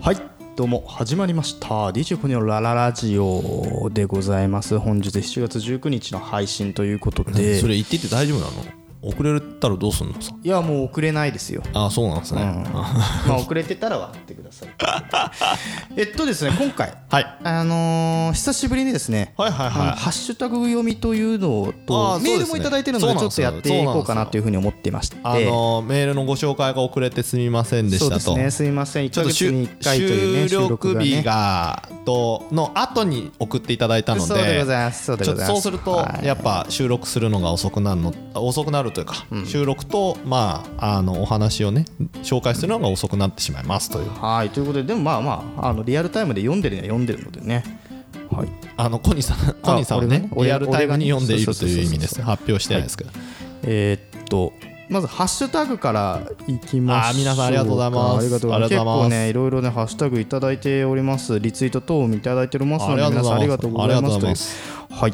はいどうも始まりました。DJ コニのラララジオでございます。本日7月19日の配信ということで。それ言ってて大丈夫なの？遅れたらどうすんのさ？いやもう遅れないですよ。あそうなんですね、まあ遅れてたら笑ってください。えっとですね今回はい。あのー久しぶりにですね、はいはいはい。ハッシュタグ読みというのあとメールもいただいてるのでちょっとやっていこうかなというふうに思っていまして。あのメールのご紹介が遅れてすみませんでしたと。そうですねすいません。1ちょっとヶ月に1回というね収録日ね。がとの後に送っていただいたのでそうでございます。そうでございます。そうするとはい。やっぱ収録するのが遅くなるの遅くなるというか、収録とまああのお話をね紹介するのが遅くなってしまいますという。はいということででもまあまああのリアルタイムで読んでるには読んでるのでね。はい。あのコニーさんコニーさんをねリアルタイムに読んでいるという意味です。発表してないですけど、えーっとまずハッシュタグからいきましょ皆さんありがとうございます。ありがとうございます。結構ねいろいろねハッシュタグいただいております。リツイート等もいただいておりますのでありがとうございます。皆さんありがとうございますはい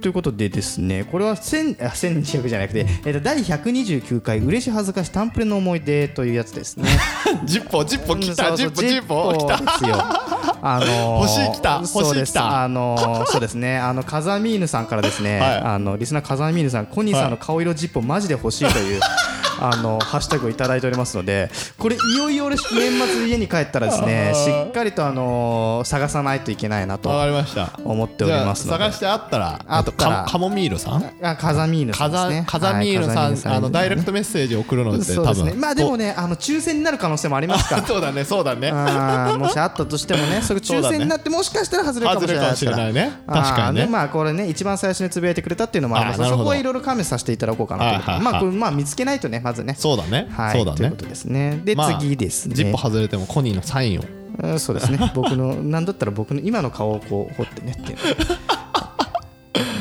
ということでですねこれは1000あ1200じゃなくて、えーっと第129回嬉し恥ずかしタンプレの思い出というやつですね ジッポジッポ来たジッポジッポ来たですよ。あのー 欲しい来た来たあのーそうですね。あのカザミーヌさんからですね。はいあのリスナーカザミーヌさん、コニーさんの顔色ジップをマジで欲しいという。あのハッシュタグをいただいておりますのでこれいよいよ俺年末家に帰ったらですねしっかりとあのー探さないといけないなとわかりました。思っておりますので。探してあったらあとカカモミールさん？あカザミーヌさカんですね。ザカザミールさんあのダイレクねトメッセージ送るので多分。まあでもねあの抽選になる可能性もありますから。そうだねそうだね。もしあったとしてもねそれ抽選になってもしかしたら外れるかもしれないね。確かにね。まあこれね一番最初につぶやいてくれたっていうのもあります。そこはいろいろ加味させていただこうかなとまあこれまあ見つけないとねまずね。そうだね。はい。そうだね。ということですね。でまあ次ですね。ジッポ外れてもコニーのサインを。うんそうですね。僕のなんだったら僕の今の顔をこう彫ってねっていう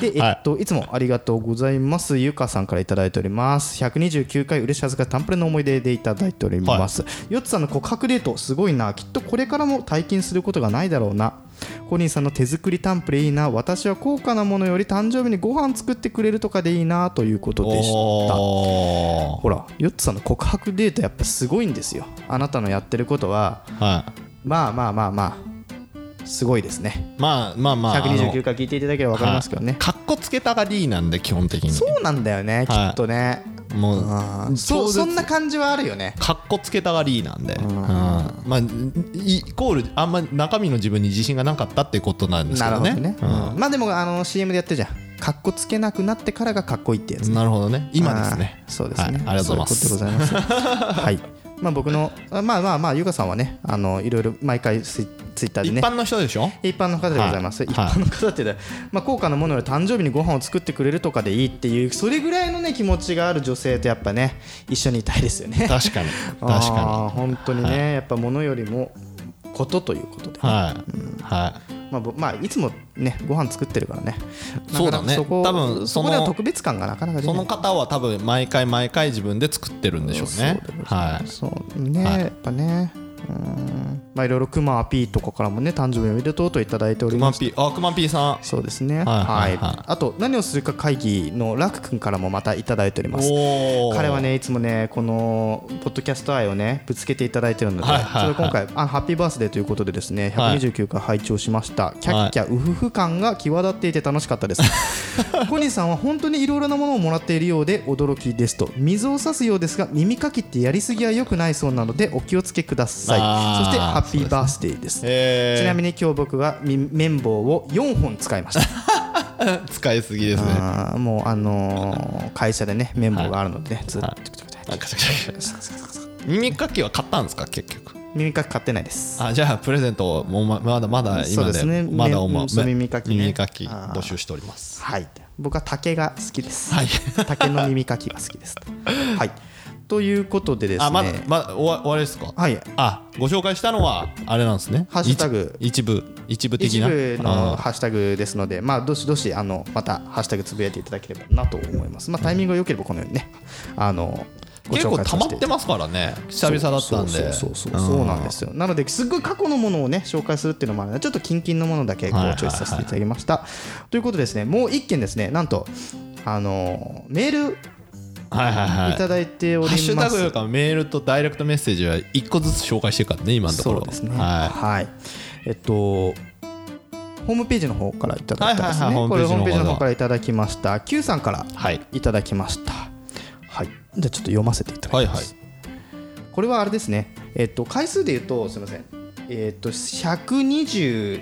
で、えっと、いつもありがとうございます。ゆかさんからいただいております。129回嬉し恥ずかしタンプレの思い出でいただいております。ヨッツさんの告白デート、すごいな。きっとこれからも体験することがないだろうな。コニーさんの手作りタンプレいいな。私は高価なものより誕生日にご飯作ってくれるとかでいいなということでした。おほら、ヨッツさんの告白デートやっぱすごいんですよ。あなたのやってることは、ーはいまあまあまあまあ、すごいですね。まあまあまああの129回聞いていただければ分かりますけどね。かっこつけたがりなんで基本的にそうなんだよね、きはいっとね。もううんそうそんな感じはあるよね。かっこつけたがりなんで、うんまあイコールあんま中身の自分に自信がなかったってことなんですけどねなるほどね。うんうんまあでもあの CM でやってるじゃん。かっこつけなくなってからがかっこいいってやつね。なるほどね今ですねそうですね、はい、ありがとうございます。はい。まあ僕のあまあまあまあゆかさんはねあのいろいろ毎回ツイツイッターでね。一般の人でしょ？一般の方でございます、はい。一般の方ってね、まあ、高価なものより誕生日にご飯を作ってくれるとかでいいっていうそれぐらいのね気持ちがある女性とやっぱね一緒にいたいですよね。確かに。確か本当にね、やっぱ物よりもことということで、にはい、はい。まあぼまあ、いつもねご飯作ってるからね。そうだね。多分そこでは特別感がなかなかその方は多分毎回毎回自分で作ってるんでしょうね。はますそうね、はい。やっぱね。うんまあいろいろクマ P とかからもね誕生日おめでとうといただいております。あクマン P さん。そうですね。はいはいはい。あと何をするか会議のラク君からもまたいただいております。彼はねいつもねこのポッドキャスト愛をねぶつけていただいてるので、はいはいはい。それ今回あハッピーバースデーということでですねはい。129回拝聴しました、キャッキャウフフ感が際立っていて楽しかったです。コニーさんは本当にいろいろなものをもらっているようで驚きですと。水を差すようですが耳かきってやりすぎは良くないそうなのでお気をつけください。そしてハッピーバースデーです。えー。ちなみに今日僕はみ綿棒を4本使いました。使いすぎですね。もうあのー会社でね綿棒があるので、ずっと耳かきは買ったんですか結局？耳かき買ってないです。あじゃあプレゼントをもうままだまだ今でそうですね。まだおま耳かきね。耳かき募集しております。はい。僕は竹が好きです、はい。竹の耳かきが好きです。はいということでですね。あまだまだ終わ終わりですか？はい。あご紹介したのはあれなんですね。ハッシュタグ。一一部一部的一な部のあハッシュタグですので、まあ、どしどしあのまたハッシュタグつぶやいていただければなと思います。まあ、タイミングが良ければこのようにね、あのご結構溜まってますからね。久々だったんで。そうそうそうなんですよ。なのですっごい過去のものをね紹介するっていうのもあるのでちょっとキンキンのものだけこうチョイスさせていただきました。ということでですねもう一件ですね。なんとあのメールはいはいはい。いただいております。ハッシュタグよりかメールとダイレクトメッセージは1個ずつ紹介してるからね今のところそうですね。ははい。えっとホームページの方からいただいたんですね、はいはいはいこれホームページの方。方からいただきました。Q さんからいはい。いただきました。はい。じゃあちょっと読ませていただきます、はいはい。これはあれですね。えっと回数で言うとすみません。えっと120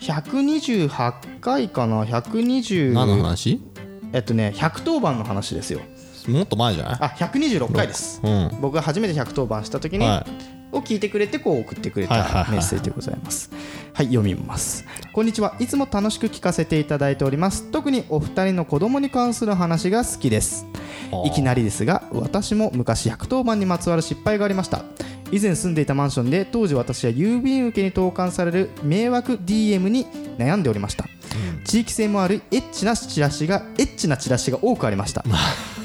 128回かな？120何の話？えっとね110番の話ですよ。もっと前じゃない？あ126回です。うん。僕が初めて110番した時に、はを聞いてくれてこう送ってくれたメッセージでございます。はい読みます。こんにちは。いつも楽しく聞かせていただいております。特にお二人の子供に関する話が好きです。いきなりですが私も昔110番にまつわる失敗がありました。以前住んでいたマンションで当時私は郵便受けに投函される迷惑 DM に悩んでおりました、地域性もあるエッチなチラシがエッチなチラシが多くありました。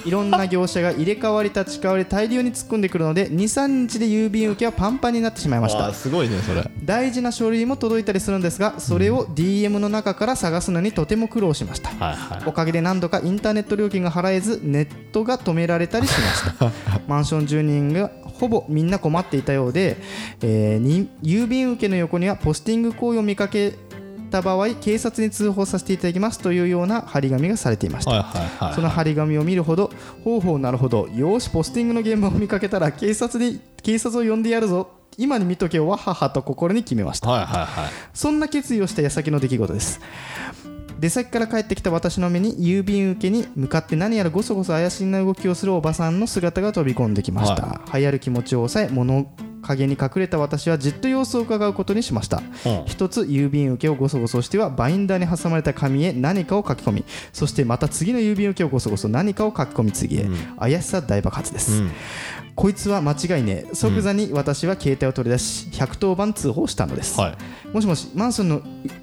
いろんな業者が入れ替わり立ち替わり大量に突っ込んでくるので23日で郵便受けはパンパンになってしまいました。すごいねそれ。大事な書類も届いたりするんですがそれを DM の中から探すのにとても苦労しました。はいはい。おかげで何度かインターネット料金が払えずネットが止められたりしました。マンション住人がほぼみんな困っていたようで、えーに郵便受けの横にはポスティング行為を見かけた場合警察に通報させていただきますというような張り紙がされていました。はいはいはいその張り紙を見るほどほうほうなるほどよーしポスティングの現場を見かけたら警察で警察を呼んでやるぞ。今に見とけよわははと心に決めました。はいはいはい。そんな決意をした矢先の出来事です。出先から帰ってきた私の目に郵便受けに向かって何やらごそごそ怪しな動きをするおばさんの姿が飛び込んできました、流行る気持ちを抑え物陰に隠れた私はじっと様子を伺うことにしました。うん。一つ郵便受けをごそごそしてはバインダーに挟まれた紙へ何かを書き込みそしてまた次の郵便受けをごそごそ何かを書き込み次へ、怪しさ大爆発です、うんこいつは間違いねえ。即座に私は携帯を取り出し110番通報したのです、はい。もしもしマンションの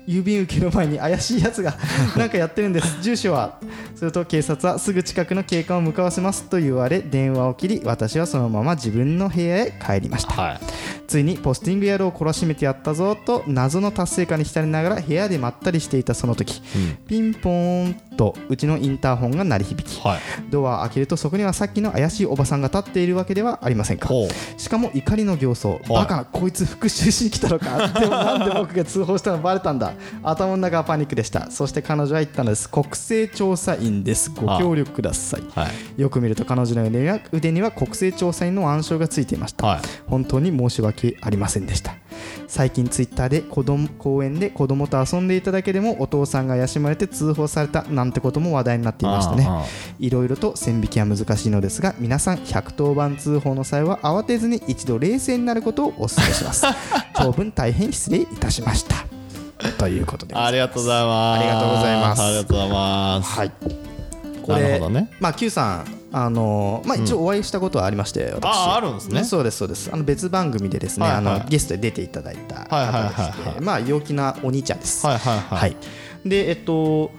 郵便受けの前に怪しいやつが なんかやってるんです。住所は。すると警察はすぐ近くの警官を向かわせます。と言われ電話を切り私はそのまま自分の部屋へ帰りました。はい。ついにポスティング野郎を懲らしめてやったぞと謎の達成感に浸りながら部屋でまったりしていたその時、ピンポーンとうちのインターホンが鳴り響き、はい。ドアを開けるとそこにはさっきの怪しいおばさんが立っているわけではありませんか。しかも怒りの形相、バカなこいつ復讐しに来たのか。でもなんで僕が通報したのバレたんだ。頭の中はパニックでした。そして彼女は言ったのです。国勢調査員です。ご協力ください。はい。よく見ると彼女の腕には腕には国勢調査員の暗証がついていました、はい。本当に申し訳ありませんでした最近ツイッターで子供公園で子供と遊んでいただけでもお父さんが怪しまれて通報されたなんてことも話題になっていましたね。いろいろと線引きは難しいのですが皆さん110番通報の際は慌てずに一度冷静になることをお勧めします。長文大変失礼いたしました。ということでありがとうございます。ありがとうございます。ありがとうございます。はいこなるれほどね。まあ Q さんあのまあ一応お会いしたことはありまして、私。あああるんですね。そうですそうです。あの別番組でですね、はいはい。あのゲストで出ていただいたはいはいはいはい。方でしてまあ陽気なお兄ちゃんです。はいはいはい。はい、でえっと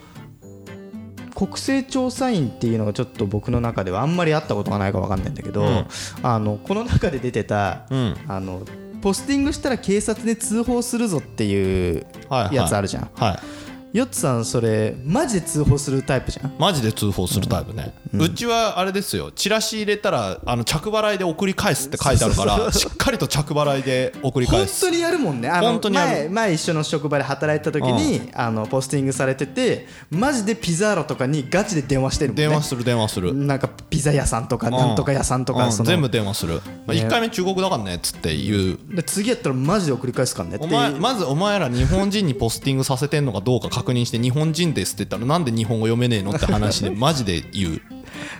国勢調査員っていうのがちょっと僕の中ではあんまり会ったことがないか分かんないんだけど、うん。あのこの中で出てた、うん。あのポスティングしたら警察で通報するぞっていうはいはい。やつあるじゃん、はいヨッツさんそれマジで通報するタイプじゃん？マジで通報するタイプね、うちはあれですよ。チラシ入れたらあの着払いで送り返すって書いてあるからしっかりと着払いで送り返本す当にやるもんね。あの本当にやる。前前一緒の職場で働いた時に、あのポスティングされててマジでピザーラとかにガチで電話してるもんね。電話する電話する、なんかピザ屋さんとかうん。なんとか屋さんとか全部電話する、まあ、1回目中国だからねっつって言う。で次やったらマジで送り返すからねお前まずお前ら日本人にポスティングさせてんのかどうか確認して日本人ですって言ったらなんで日本語読めねえのって話で マジで言う。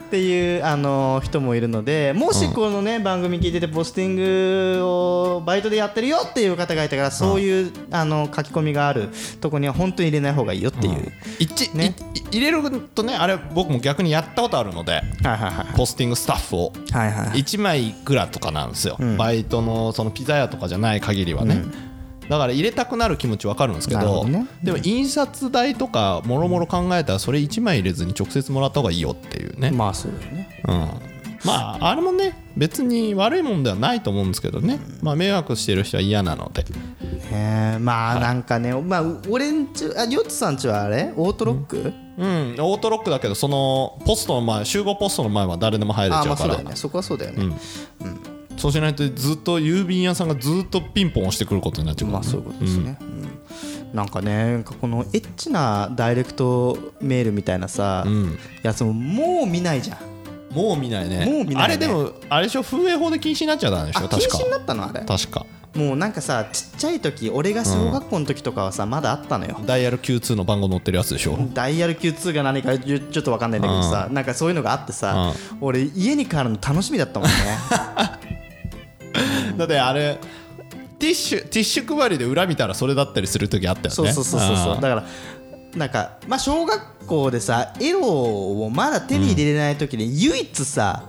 っていうあの人もいるのでもしこのね番組聞いててポスティングをバイトでやってるよっていう方がいたからそういうあの書き込みがあるとこには本当に入れない方がいいよっていう。一ね。い入れるとねあれ僕も逆にやったことあるのでポスティングスタッフを。はいはい1枚いくらとかなんですよ、バイトのそのピザ屋とかじゃない限りはね、だから入れたくなる気持ちわかるんですけどね。でも印刷代とかもろもろ考えたらそれ1枚入れずに直接もらった方がいいよっていうね、まあそうだよね。うん、まああれもね別に悪いもんではないと思うんですけどね、まあ、迷惑してる人は嫌なので、ねまあなんかね、まあ俺んちあヨッツさんちはあれ？オートロック、うん。オートロックだけどそのポストの前集合ポストの前は誰でも入れちあゃうから。まあそうだよね。そこはそうだよね、そうしないとずっと郵便屋さんがずっとピンポン押してくることになっちゃうねまあそういうことですね、うん。なん。かねなんかこのエッチなダイレクトメールみたいなさ、ん。やつももう見ないじゃん。もう見ないね。もう見ないね。あれでもあれでしょ？風営法で禁止になっちゃったんでしょ？確か。止になったのあれ？確か。もうなんかさちっちゃい時俺が小学校の時とかはさ、まだあったのよ。ダイヤル Q2 の番号載ってるやつでしょ？ダイヤル Q2 が何かちょっと分かんないんだけどさ、なんかそういうのがあってさ、俺家に帰るの楽しみだったもんね だってあれティッシュティッシュ配りで裏見たらそれだったりする時あったよね。そうそうそうそうだからなんかまあ小学校でさエロをまだ手に入れれない時に唯一さ、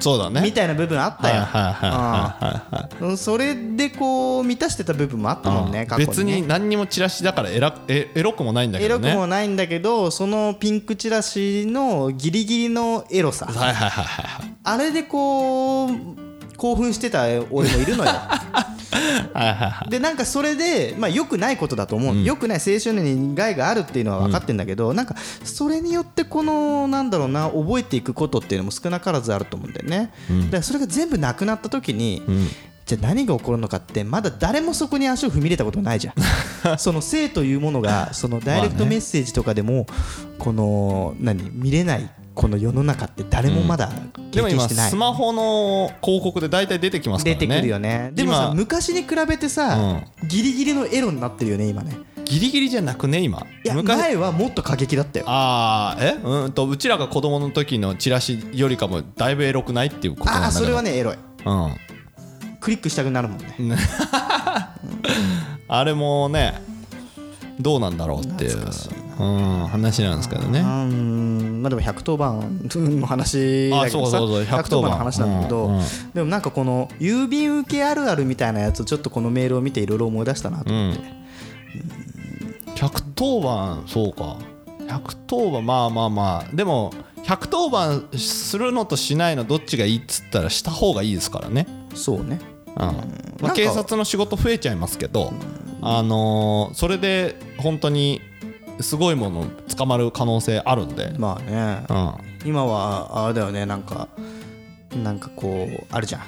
そうだね。みたいな部分あったよ、はいはいそれでこう満たしてた部分もあったもんねね。別に何にもチラシだからエラエエロくもないんだけエロくどねもないんだけどそのピンクチラシのギリギリのエロさ。はいはいはいはい。あれでこう興奮してた俺もいるのよ。でなんかそれで、まあ、よくないことだと思う、よくない青春年に害があるっていうのは分かってるんだけど、なんかそれによってこのなんだろうな覚えていくことっていうのも少なからずあると思うんだよね、だからそれが全部なくなった時に、じゃあ何が起こるのかってまだ誰もそこに足を踏み入れたことがないじゃん。その性というものがそのダイレクトメッセージとかでもこの何見れないこの世の中って誰もまだ経でも今験してない、スマホの広告で大体出てきますからね。出てくるよね。でもさ今昔に比べてさ、ギリギリのエロになってるよね今ね。ギリギリじゃなくね今。いや昔前はもっと過激だったよ。ああえ？うんとうちらが子供の時のチラシよりかもだいぶエロくないっていうことなんだああそれはねエロい。うん。クリックしたくなるもんね。あれもねどうなんだろうっていう。うん話なんですけどね。まあでも110番の話だけどさ。あそうそうそう110番。の話なんだけど、うんうん。でもなんかこの郵便受けあるあるみたいなやつをちょっとこのメールを見ていろいろ思い出したなと思って、110番そうか。110番まあまあまあ。でも110番するのとしないのどっちがいいっつったらした方がいいですからね。そうね。うん。まあ、警察の仕事増えちゃいますけど、あのーそれで本当にすごいもの捕まる可能性あるんで、まあね。うん、今はあれだよねなんかなんかこうあるじゃん。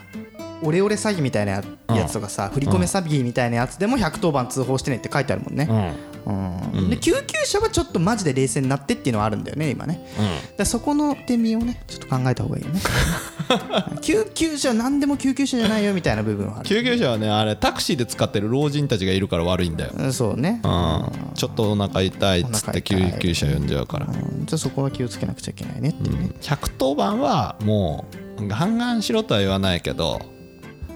オレオレ詐欺みたいなややつとかさ、振り込め詐欺みたいなやつでも110番通報してねって書いてあるもんね、うん。で救急車はちょっとマジで冷静になってっていうのはあるんだよね今ね、だからそこの点見をねちょっと考えた方がいいよね。救急車何でも救急車じゃないよみたいな部分はある。救急車はねあれタクシーで使ってる老人たちがいるから悪いんだよ、うんそうね、うん、ちょっとお腹痛いっつって救急車呼んじゃうから、うん、じゃあそこは気をつけなくちゃいけないねっていうね、110番はもうガンガンしろとは言わないけど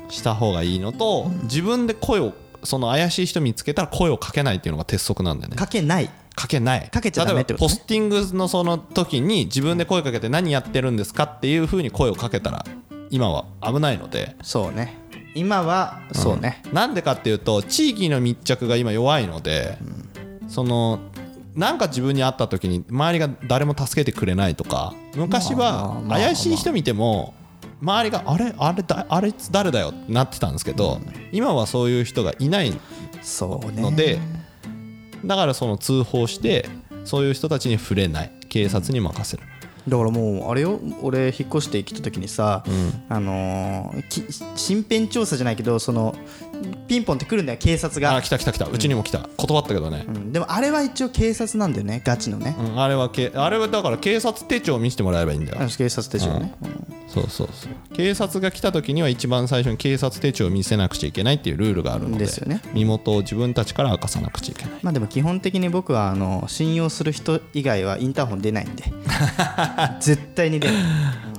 した方がいいのと自分で声をその怪しい人見つけたら声をかけないっていうのが鉄則なんだよね。かけない。かけない。かけちゃダメってことね。ポスティングのその時に自分で声かけて何やってるんですかっていうふうに声をかけたら今は危ないので。そうね。今はそうね、なんでかっていうと地域の密着が今弱いのでそのなんか自分に会った時に周りが誰も助けてくれないとか昔まあは怪しい人見ても周りがあれあれだあれ誰だよってなってたんですけど今はそういう人がいないそうね。のでだからその通報してそういう人たちに触れない。警察に任せる。だからもうあれよ俺引っ越してきた時にさ、あのーき身辺調査じゃないけどそのピンポンって来るんだよ警察あが、来た来た来た。うちにも来た。断ったけどね。うん、でもあれは一応警察なんだよねガチのね、うん。あれはけあれはだから警察手帳を見せてもらえばいいんだよ。警察手帳ね、そうそうそう。警察が来た時には一番最初に警察手帳を見せなくちゃいけないっていうルールがあるのでですよね。身元を自分たちから明かさなくちゃいけない。まあでも基本的に僕はあの信用する人以外はインターホン出ないんで。絶対に出ない。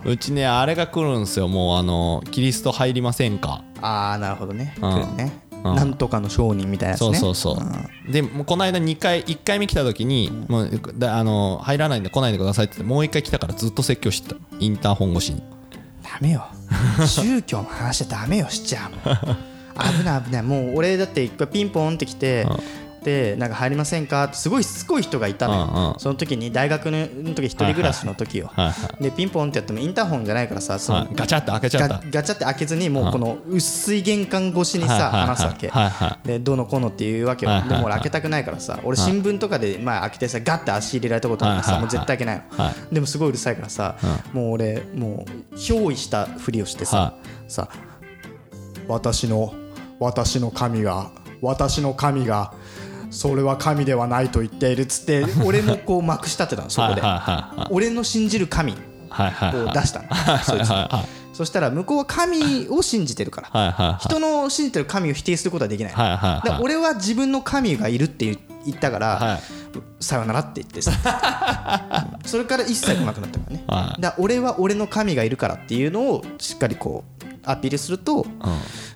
うちねあれが来るんですよ。もうあのキリスト入りませんか？ああなるほどね、ん。来るね、うん。なんとかの商人みたいなやつね。そうそうそう。でもうこの間2回1回目来た時にもうだあの入らないんで来ないでくださいって言ってもう1回来たからずっと説教してた。インターホン越しに。ダメよ。宗教の話はダメよしちゃうもう。危ない危ない。もう俺だって一回ピンポンって来てってなんか入りませんか？ってすごいしつこい人がいたのよ、うんうん。その時に大学の時一人暮らしの時よ、はいはでピンポンってやってもインターホンじゃないからさその、はいガチャって開けちゃった。ガガチャって開けずにもうこの薄い玄関越しにさ話すわけ。はいはでどうのこうのっていうわけよ。でも俺開けたくないからさ俺新聞とかでまあ開けてさガッて足入れられたことあるからさもう絶対開けないの。はでもすごいうるさいからさもう俺もう憑依したふりをしてはささ私の私の神が私の神がそれは神ではないと言っているっつって 俺もこうまくし立てたのそこで。俺の信じる神を出したのそいつに。そしたら向こうは神を信じてるから人の信じてる神を否定することはできないだ俺は自分の神がいるって言ったから、はい。さよならって言ってさ。それから一切来なくなったからね、はい。だ俺は俺の神がいるからっていうのをしっかりこうアピールすると、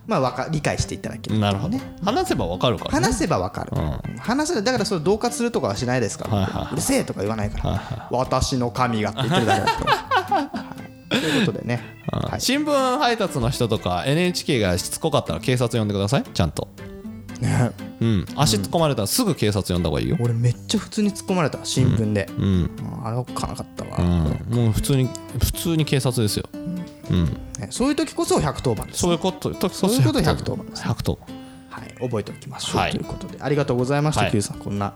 まあわか理解していただける。なるほど。話せばわかるからね。話せばわかる、話せだからそれ同喝するとかはしないですから、はいはいはい。うるせえとか言わないから、私の神がって言ってるだけだから、はい、ということでね、はい。新聞配達の人とか NHK がしつこかったら警察呼んでください。ちゃんと。ね。うん。足突っ込まれたらすぐ警察呼んだ方がいいよ。俺めっちゃ普通に突っ込まれた。新聞で、うん。うん。あれおっかなかったわ、うん。もう普通に普通に警察ですようん。ねそういう時こそ110番ですそういうことそういうこと110番です110はい、覚えておきましょう、はい。ということで。ありがとうございました、はい。Q さん。こんな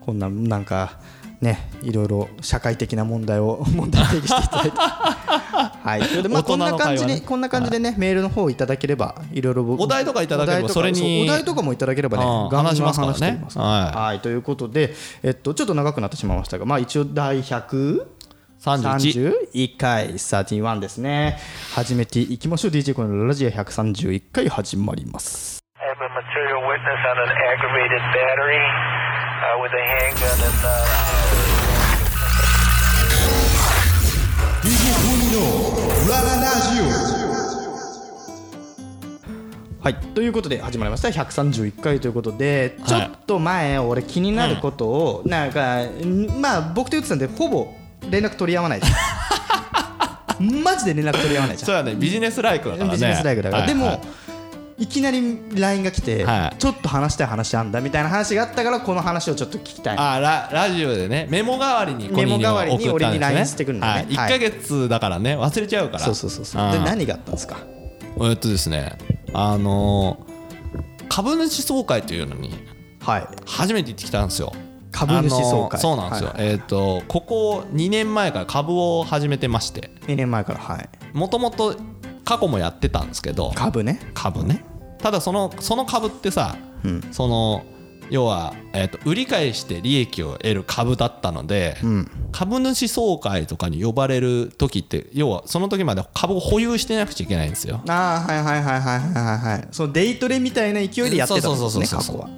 こんななんかねいろいろ社会的な問題を 問題提起していただいて。はい。それでまあこんな感じに、ねこんな感じでね、メールの方いただければいろいろお題とかいただければそれにうお題とかもいただければねガンガン話しますからね。話していきます。はい。はいということでえっとちょっと長くなってしまいましたがまあ一応第100 31回31ですね始めていきましょう DJ コのラジオ131回始まりますはいということで始まりました131回ということで、はい、ちょっと前俺気になることを、なんかまあ僕と言ってたんでほぼ連絡取り合わない マジで連絡取り合わないじゃん。そうやね。ビジネスライクだからね。ビジネスライクだから、はい。はいでもい。きなり LINE が来て、はい。ちょっと話したい話あんだみたいな話があったからこの話をちょっと聞きたい。あララジオでねメモ代わりにメモ代わりに俺に LINE してくるのね。はい、1はいか月だからね。忘れちゃうから。そうそうそうそう。で何があったんですか？えっとですね。あのー株主総会というのにはい。初めて行ってきたんですよ株主総会。あのーそうなんですよ、はいはいえっ、とここ2年前から株を始めてまして。2年前からはい。もともと過去もやってたんですけど。株ね。株ね。ただそのその株ってさ、その要は、えー、と売り買いして利益を得る株だったので、株主総会とかに呼ばれる時って要はその時まで株を保有してなくちゃいけないんですよ。ああはいはいはいはいはいはい。はいそのデイトレみたいな勢いでやってたんですね過去は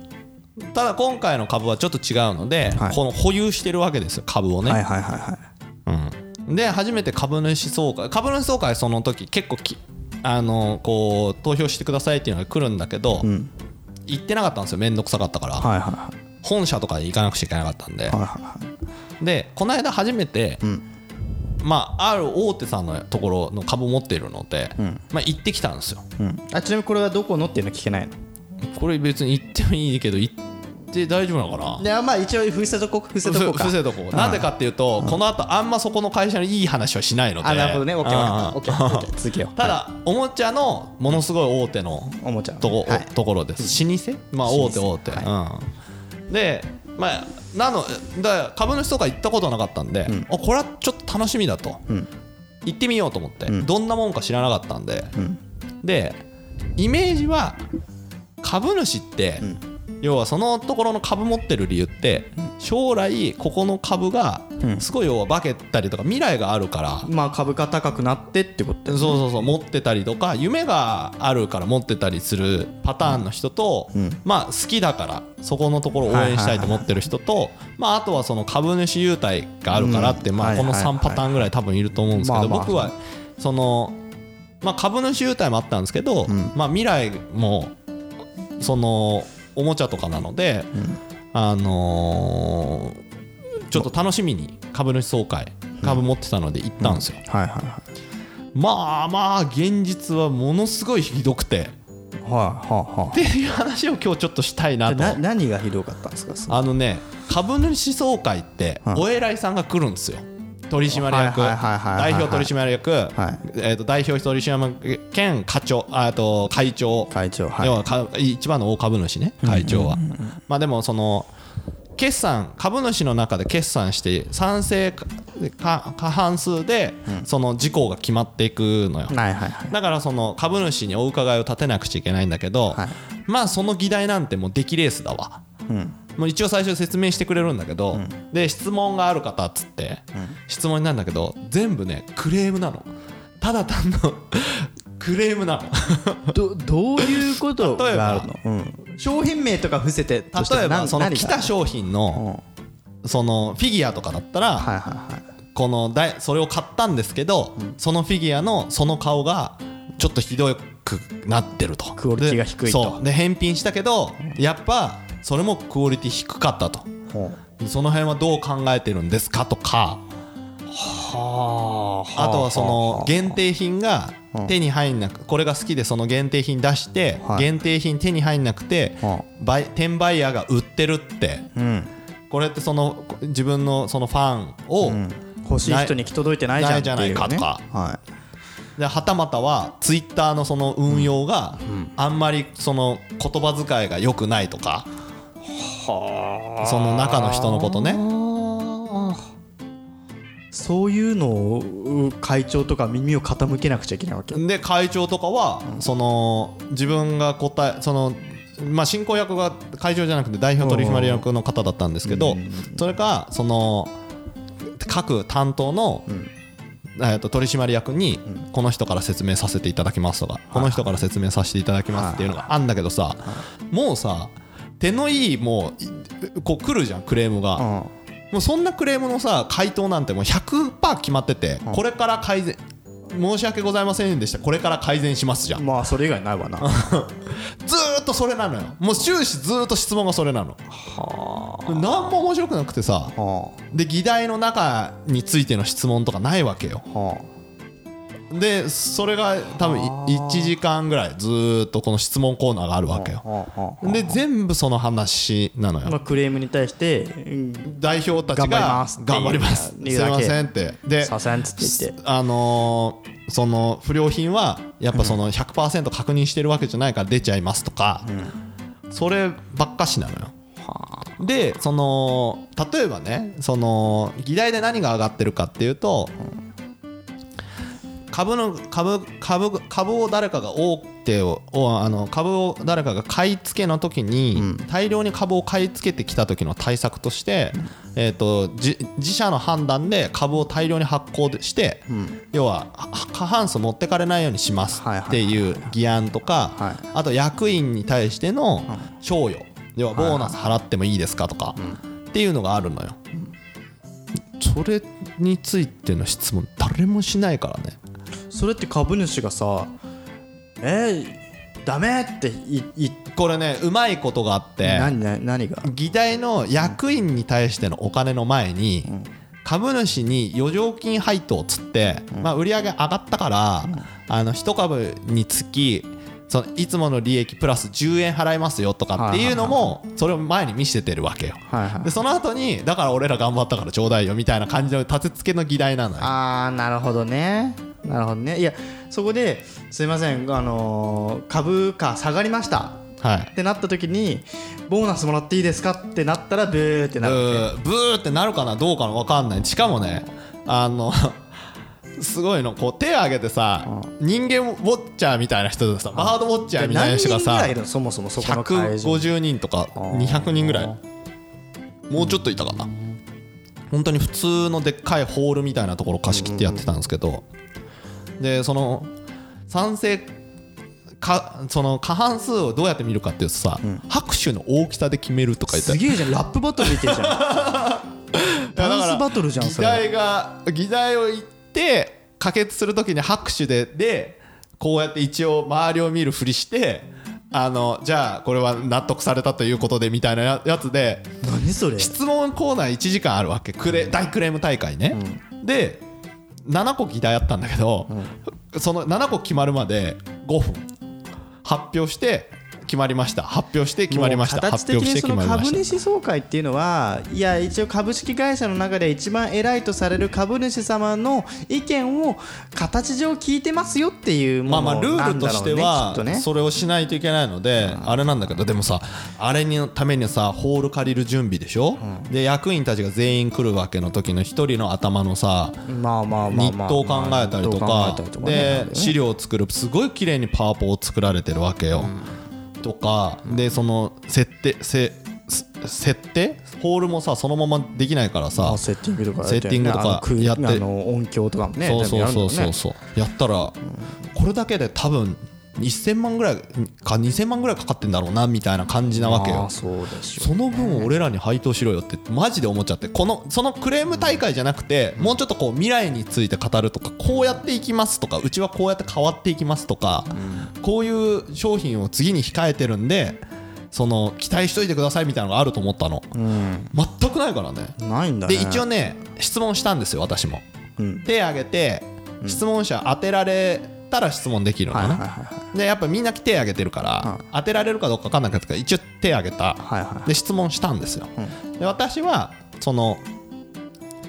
ただ今回の株はちょっと違うので、はい。この保有してるわけですよ株をね、はいはいはいはい。うん、で初めて株主総会株主総会その時結構きあのこう投票してくださいっていうのが来るんだけど、行ってなかったんですよ面倒くさかったから、はいはいはい。本社とかに行かなくちゃいけなかったんで、はいはいはい。でこの間初めて、まあある大手さんのところの株を持っているので、まあ行ってきたんですよ。うん。あちなみにこれはどこのっていうの聞けないの？これ別に行ってもいいけど行って大丈夫なのかな？いやまあ一応伏せとこ伏せとこうか。ふ伏せとこ。うなんでかっていうと、この後あんまそこの会社のいい話はしないので。あなるほどね。オッケー分かったうん。オッケーオッケー続けよう。ただおもちゃのものすごい大手のおもちゃ。のとこ,、はい。ところです。老舗？まあ大手大手、うん、でまあなのだから株主とか行ったことなかったんで、あこれはちょっと楽しみだと、行ってみようと思って、どんなもんか知らなかったんで、でイメージは株主って、要はそのところの株持ってる理由って将来ここの株がすごい要は化けたりとか未来があるから。まあ株価高くなってってことそうそうそう持ってたりとか夢があるから持ってたりするパターンの人と、まあ好きだからそこのところを応援したいと思ってる人と、まああとはその株主優待があるからって、うんまあこの3はいはい。はいパターンぐらい多分いると思うんですけど、僕はそのまあ株主優待もあったんですけど、まあ未来もそのおもちゃとかなので、あのーちょっと楽しみに株主総会株持ってたので行ったんですよ。はいはいはい。まあまあ現実はものすごいひどくて。はいはいはい。っていう話を今日ちょっとしたいなと。何がひどかったんですか？あのね株主総会ってうんお偉いさんが来るんですよ取締役代表取締役、はい。えー、と代表取締役兼課長ああと会長。会長はい。要はか一番の大株主ね会長は、まあでもその決算株主の中で決算して賛成過半数でその事項が決まっていくのよ、はいはいはい。だからその株主にお伺いを立てなくちゃいけないんだけど、はい。まあその議題なんてもう出来レースだわ、もう一応最初説明してくれるんだけど、で質問がある方っつって、質問なんだけど全部ねクレームなの。ただ単の クレームなの。どどういうこと があるの、うん、商品名とか伏せて例えばその来た商品のそのフィギュアとかだったら、はいはいはい。このだいそれを買ったんですけど、そのフィギュアのその顔がちょっとひどくなってると。クオリティが低いと。でそう。で返品したけどやっぱそれもクオリティ低かったと。ほその辺はどう考えてるんですかとか。はあ。とはその限定品が手に入んなくこれが好きでその限定品出してはい。限定品手に入んなくてはバイ転売ヤーが売ってるって。うん。これってその自分のそのファンを欲しい人に行き届いてないじゃないかとか。はではたまたはツイッターのその運用があんまりその言葉遣いが良くないとかその中の人のことね。いそういうのを会長とか耳を傾けなくちゃいけないわけ。で会長とかはその自分が答えそのまあ進行役が会長じゃなくて代表取締役の方だったんですけどそれかその各担当のえーと取締役にこの人から説明させていただきますとかこの人から説明させていただきますっていうのがあんだけどさもうさ手のいいもういこう来るじゃんクレームが。うん。もうそんなクレームのさ回答なんてもう100%決まってて、これから改善申し訳ございませんでした。これから改善しますじゃん。まあそれ以外ないわな。ずーっとそれなのよ。もう終始ずーっと質問がそれなの。何も面白くなくてさ。はで議題の中についての質問とかないわけよ。あ。はでそれが多分い1時間ぐらいずーっとこの質問コーナーがあるわけよ。で全部その話なのよ。まあ、クレームに対してうん。代表たち頑張りが頑張ります。すいませんって。であのーその不良品はやっぱその100%確認してるわけじゃないから出ちゃいますとか、そればっかしなのよ。でその例えばねその議題で何が上がってるかっていうと株の株株株を誰かが大手ををあの株を誰かが買い付けの時に、大量に株を買い付けてきた時の対策として、えー、とじ自社の判断で株を大量に発行して、要はは過半数持ってかれないようにしますっていう議案とか、はい。あと役員に対しての賞与。要はボーナス払ってもいいですかとかっていうのがあるのよ。それについての質問誰もしないからね。それって株主がさえー、ダメ？っていいこれねうまいことがあって何何何が？議題の役員に対してのお金の前に株主に余剰金配当っつって、まあ、売り上げ上がったから、あの1株につきそのいつもの利益プラス10円払いますよとかっていうのもそれを前に見せてるわけよ。はいはい。でその後にだから俺ら頑張ったからちょうだいよみたいな感じの立て付けの議題なのよ。ああなるほどね。なるほど。ねいやそこですいません。あのー株価下がりました。はい。ってなった時にボーナスもらっていいですかってなったらブーってなるブーってなるかなどうかな分かんない。しかもねあのすごいのこう手を挙げてさ人間ウォッチャーみたいな人でさバードウォッチャーみたいな何人がさそもそもそこの会場150人とか200人ぐらい。もうちょっといたかな。本当に普通のでっかいホールみたいなところ貸し切ってやってたんですけどでその賛成かその過半数をどうやって見るかっていうとさ、拍手の大きさで決めるとか言って。すげえじゃん。ラップバトル見てるじゃん。ダンスバトルじゃんそれ。議題が議題を言って可決するときに拍手ででこうやって一応周りを見るふりしてあのじゃあこれは納得されたということでみたいなややつで何それ？質問コーナー1時間あるわけ。クレ大クレーム大会ね、で7個議題あったんだけど、その7個決まるまで5分。発表して決まりました。発表して決まりました。形的にその株主総会っていうのはいや一応株式会社の中で一番偉いとされる株主様の意見を形上聞いてますよっていうまあものまあルールとなんだろうねしてはきっとね。それをしないといけないのであれなんだけどでもさあれのためにさホール借りる準備でしょ？で役員たちが全員来るわけの時の一人の頭のさまあまあまあ日まあ当を考えたりとか。で資料を作る。すごい綺麗にパワポを作られてるわけよ。とかでその設定せす設定？ホールもさそのままできないからさあセッティングとかセッティングとかやってあの音響とかもねそうそうそうそうやったらこれだけで多分1000万ぐらいか2000万ぐらいかかってんだろうなみたいな感じなわけよ。まあその分俺らに配当しろよってマジで思っちゃってこのそのクレーム大会じゃなくてもうちょっとこう未来について語るとかこうやっていきますとかうちはこうやって変わっていきますとかこういう商品を次に控えてるんでその期待しといてくださいみたいなのがあると思ったの。全くないからね。ないんだね。で一応ね質問したんですよ私も。うん。手挙げて質問者当てられたら質問できるのはいねはいはいはいでやっぱみんな手挙げてるから当てられるかどうか分かんなかったから一応手挙げた。はいはいで質問したんですよ。で私はその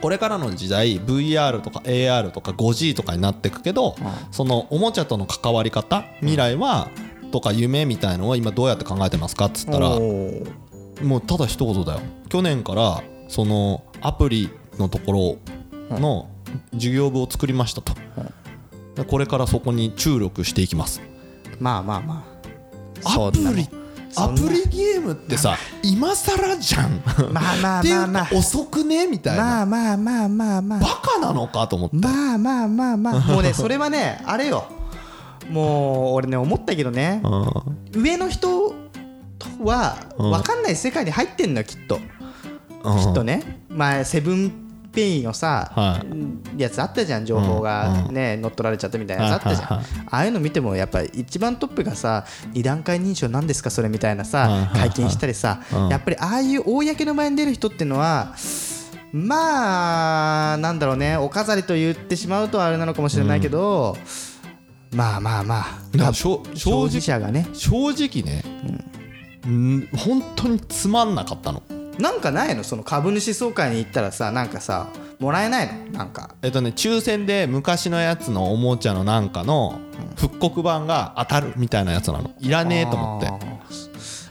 これからの時代 VR とか AR とか 5G とかになっていくけどそのおもちゃとの関わり方未来はとか夢みたいのを今どうやって考えてますかっつったらもうただ一言だよ。去年からそのアプリのところの授業部を作りましたと。でこれからそこに注力していきますまあまあまあ。アプリアプリゲームってさ 今更じゃん。まあまあっていうまあまあか遅くねみたいな。まあまあまあまあまあ。バカなのかと思ってまあまあまあまあ。もうねそれはねあれよ。もう俺ね思ったけどね。上の人は分かんない世界に入ってんのよきっと。きっとね。前セブンペイのさ、はやつあったじゃん情報がね、乗っ取られちゃったみたいなやつあったじゃん、ああいうの見てもやっぱり一番トップがさ二段階認証なんですかそれみたいなさ、会見したりさ、うん。やっぱりああいう公の場に出る人っていうのはまあなんだろうねお飾りと言ってしまうとあれなのかもしれないけど、まあまあまあ。正直者がね。正直ねうん本当につまんなかったのなんかないの？その株主総会に行ったらさなんかさもらえないの？なんか。えっとね抽選で昔のやつのおもちゃのなんかの復刻版が当たるみたいなやつなの。いらねえと思って。あ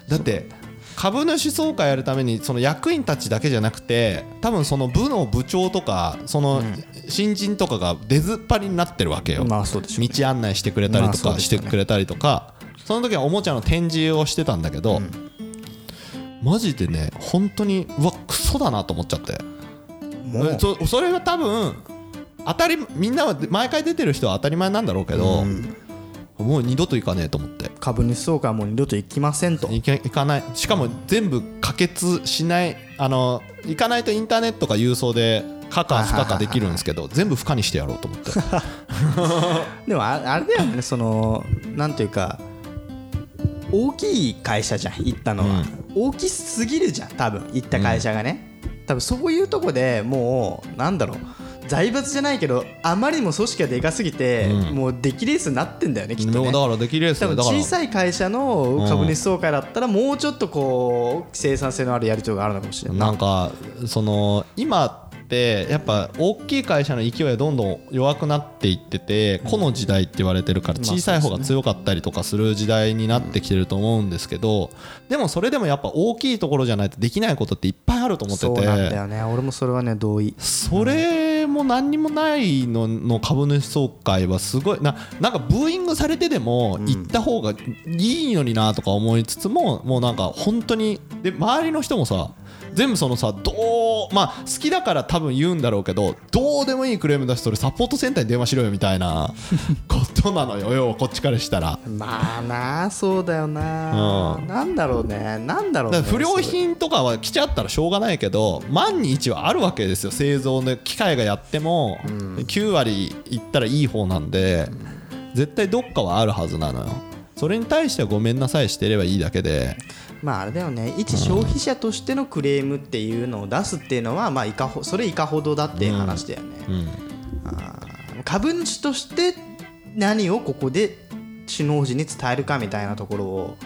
だって株主総会やるためにその役員たちだけじゃなくて多分その部の部長とかその新人とかが出ずっぱりになってるわけよ。道案内してくれたりとかしてくれたりとか。その時はおもちゃの展示をしてたんだけどマジでね本当にうわクソだなと思っちゃって。もう。そそれは多分当たりみんなは毎回出てる人は当たり前なんだろうけど、もう二度と行かねえと思って。株主総会はもう二度と行きませんと。行け行かない。しかも全部可決しないあの行かないとインターネットか郵送で可か不可かできるんですけど全部不可にしてやろうと思って。でもああれだよねそのなんていうか大きい会社じゃん行ったのは、大きすぎるじゃん多分行った会社がね、多分そういうとこでもうなんだろう。財閥じゃないけどあまりにも組織がでかすぎて、もう出来レースになってんだよねきっとね。だからできるやつ多分だから。小さい会社の株主総会だったらもうちょっとこう生産性のあるやり取りがあるのかもしれない。なんかその今ってやっぱ大きい会社の勢いはどんどん弱くなっていってて個の時代って言われてるから小さい方が強かったりとかする時代になってきてると思うんですけどでもそれでもやっぱ大きいところじゃないとできないことっていっぱいあると思ってそうなんだてよね。俺もそれはね同意。それも何にもないのの株主総会はすごいななんかブーイングされてでも行った方がいいのになとか思いつつももうなんか本当にで周りの人もさ全部そのさどうまあ好きだから多分言うんだろうけどどうでもいいクレーム出しそれサポートセンターに電話しろよみたいな ことなのよ。要はこっちからしたら。まあなそうだよな、うん。なんだろうね。なんだろうね不良品とかは来ちゃったらしょうがないけど万に一はあるわけですよ。製造の機械がやっても。9割いったらいい方なんで。絶対どっかはあるはずなのよ。それに対してはごめんなさいしてればいいだけでまああれだよね。一消費者としてのクレームっていうのを出すっていうのはまあいかほそれいかほどだっていう話だよね、うん。あー株主として何をここで首脳陣に伝えるかみたいなところを、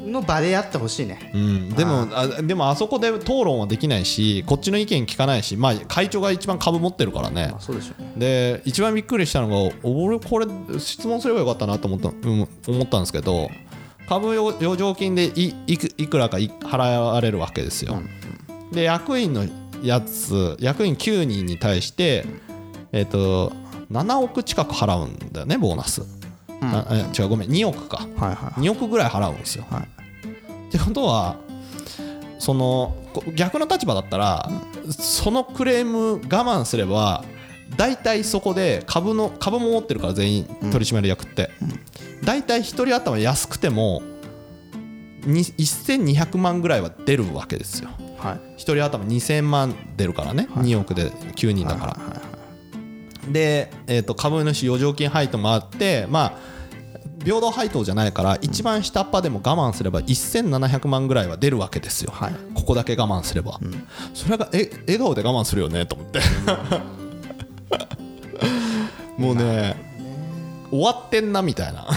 の場でやってほしいね、うん、でもあでもあそこで討論はできないしこっちの意見聞かないし、まあ、会長が一番株持ってるからね。あそうでしょうね。で一番びっくりしたのが俺これ質問すればよかったなと思った,、うん、思ったんですけど株余余剰金でいいくいくらかい払われるわけですよ、で役員のやつ役員9人に対してえっ、と7億近く払うんだよねボーナス、なえ違うごめん2億か。はいはい2億ぐらい払うんですよ、はい。ってことはそのこ逆の立場だったらそのクレーム我慢すれば大体そこで株の株も持ってるから全員取締役って。大体1人頭安くてもに1200万ぐらいは出るわけですよ。はい。1人頭2000万出るからね。2億で9人だから。で、えー、と株主余剰金配当もあってまあ平等配当じゃないから一番下っ端でも我慢すれば1700万ぐらいは出るわけですよ、はい。ここだけ我慢すれば、それがえ笑顔で我慢するよね？と思って もうね終わってんなみたいな。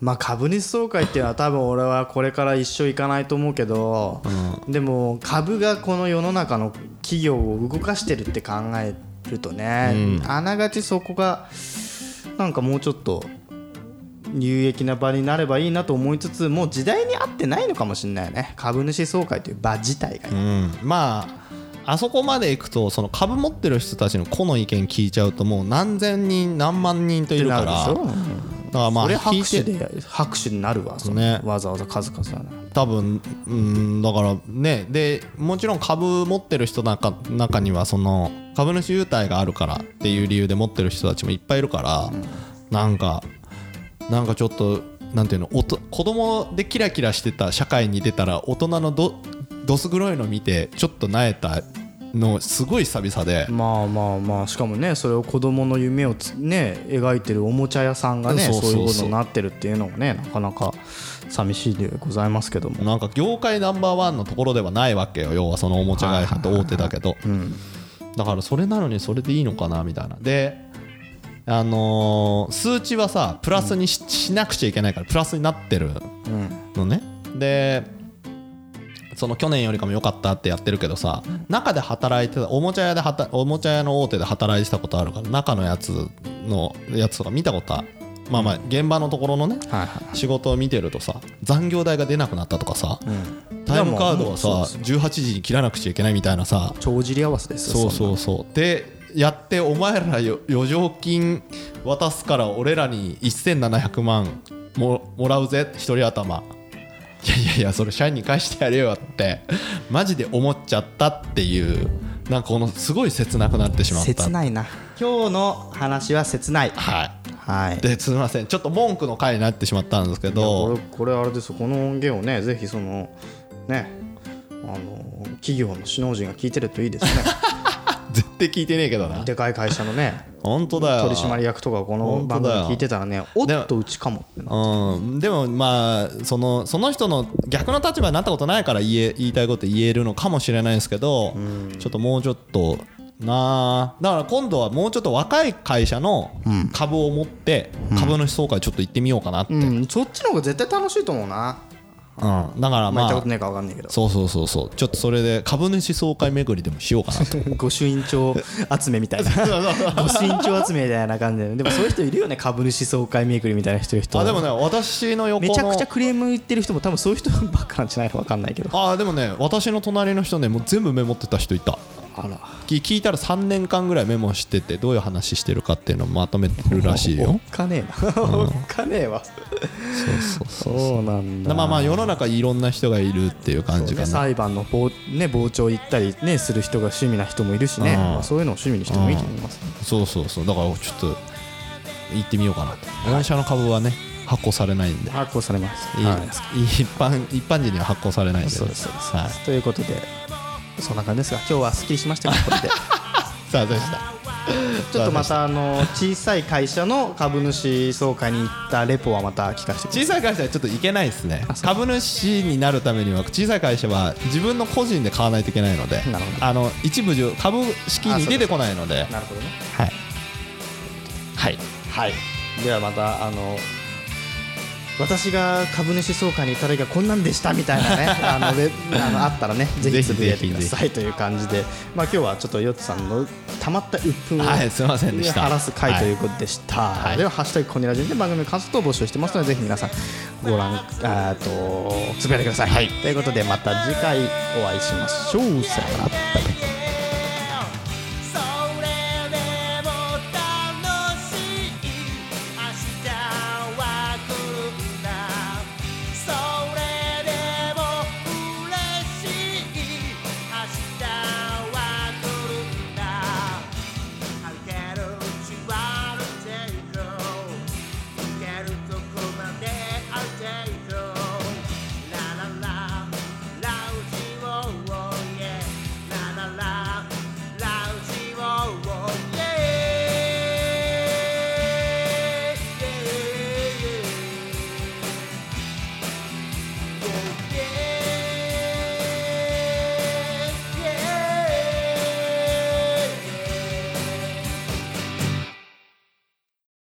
まあ株主総会っていうのは多分俺はこれから一生いかないと思うけど、でも株がこの世の中の企業を動かしてるって考えるとね、あながちそこがなんかもうちょっと有益な場になればいいなと思いつつもう時代に合ってないのかもしれないよね。株主総会という場自体が、うん。まああそこまで行くとその株持ってる人たちの個の意見聞いちゃうともう何千人何万人といるからだからまあそれ聞いて拍手で拍手になるわそのね。わざわざ数々は。ね多分うんだからねでもちろん株持ってる人なんか中にはその株主優待があるからっていう理由で持ってる人たちもいっぱいいるから、なんかなんかちょっとなんていうのおと子供でキラキラしてた社会に出たら大人のどどす黒いの見てちょっとなえたのすごい久々で、まあまあまあしかもねそれを子供の夢をつね描いてるおもちゃ屋さんがねそういうことになってるっていうのもねなかなか寂しいでございますけども。なんか業界ナンバーワンのところではないわけよ。要はそのおもちゃ会社と大手だけど。だからそれなのにそれでいいのかなみたいな。であのー数値はさプラスにし,、しなくちゃいけないからプラスになってるのね。でその去年よりかも良かったってやってるけどさ中で働いてたおもちゃ屋で働おもちゃ屋の大手で働いてたことあるから中のやつのやつとか見たことある。まあまあ現場のところのね仕事を見てるとさ残業代が出なくなったとかさ、タイムカードはさいやもうそう18時に切らなくちゃいけないみたいなさ。帳尻合わせですよそうそうそう。でやってお前らよ余剰金渡すから俺らに1700万ももらうぜ一人頭いやいやいやそれ社員に返してやれよってマジで思っちゃったっていうなんかこのすごい切なくなってしまった。切ないな。今日の話は切ない。はい。はい。ですみません。ちょっと文句の回になってしまったんですけこどれこれあれですよ。この音源をねぜひそのねあの企業の首脳陣が聞いてるといいですね 絶対聞いてねえけどな。でかい会社のね本当だよ。取締役とかこの番組聞いてたらねおっとうちかもってなう。ん、でもまあそのその人の逆の立場になったことないから言え言いたいこと言えるのかもしれないですけど、ちょっともうちょっとな。あだから今度はもうちょっと若い会社の株を持って株主総会ちょっと行ってみようかなって、うんうん。そっちの方が絶対楽しいと思うなだからまあ行まあったことねえか分かんないけど。そうそうそうそう。ちょっとそれで株主総会巡りでもしようかなと。御朱印帳集めみたいな。御朱印帳集めみたいな感じで。でもそういう人いるよね株主総会巡りみたいな人いる人。あでもね私の横のめちゃくちゃクレーム言ってる人も多分そういう人ばっかなんじゃないの分かんないけど。あでもね私の隣の人ねもう全部メモってた人いた聞いたら3年間ぐらいメモしててどういう話してるかっていうのをまとめてるらしいおっよかねえな。おっかねえわ。そうそうそうそう。なんだ。まあまあ世の中いろんな人がいるっていう感じかね、な裁判の傍,、ね、傍聴行ったり、ね、する人が趣味な人もいるしね、うん。まあ、そういうのを趣味にしてもいいと思います、そうそうそう。だからちょっと行ってみようかなと御社の株はね発行されないんで。発行されます。いいはい。一般一般人には発行されないんでそうですそうです、はい。ということでそんな感じですが今日はすっきりしましたかこれで。さあでした？ちょっとまたあの小さい会社の株主総会に行ったレポはまた聞かせてください。小さい会社はちょっといけないですね。株主になるためには小さい会社は自分の個人で買わないといけないのであの一部上株式に出てこないので。なるほどね。はい。はい。はい。ではまたあの私が株主総会に行った時はこんなんでしたみたいなね あのであのあったらねぜひつぶやいてくださいという感じで。まあ今日はちょっとヨッツさんのたまった鬱憤をはいすいませんでした。晴らす回ということでした、い。では「ハッシュタグコニラジ」で番組の感想等を募集してますのでぜひ皆さんご覧あーとつぶやいてください、ということでまた次回お会いしましょう。さよなら